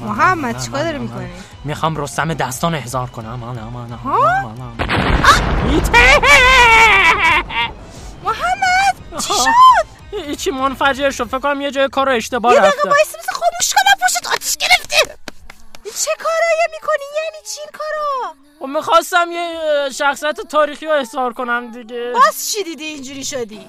محمد چیکار داری می‌کنی؟ می‌خوام رستم دستان احضار کنم. محمد چی شد؟ هیچی منفجر شد. فکر کنم یه جای کار اشتباه یه رفته. دقیقه وایسی مثل خاموش کنم پشت آتیش گرفته چه کارایی می‌کنی؟ می‌خواستم یه شخصیت تاریخی رو احضار کنم دیگه. باز چی دیدی اینجوری شدی؟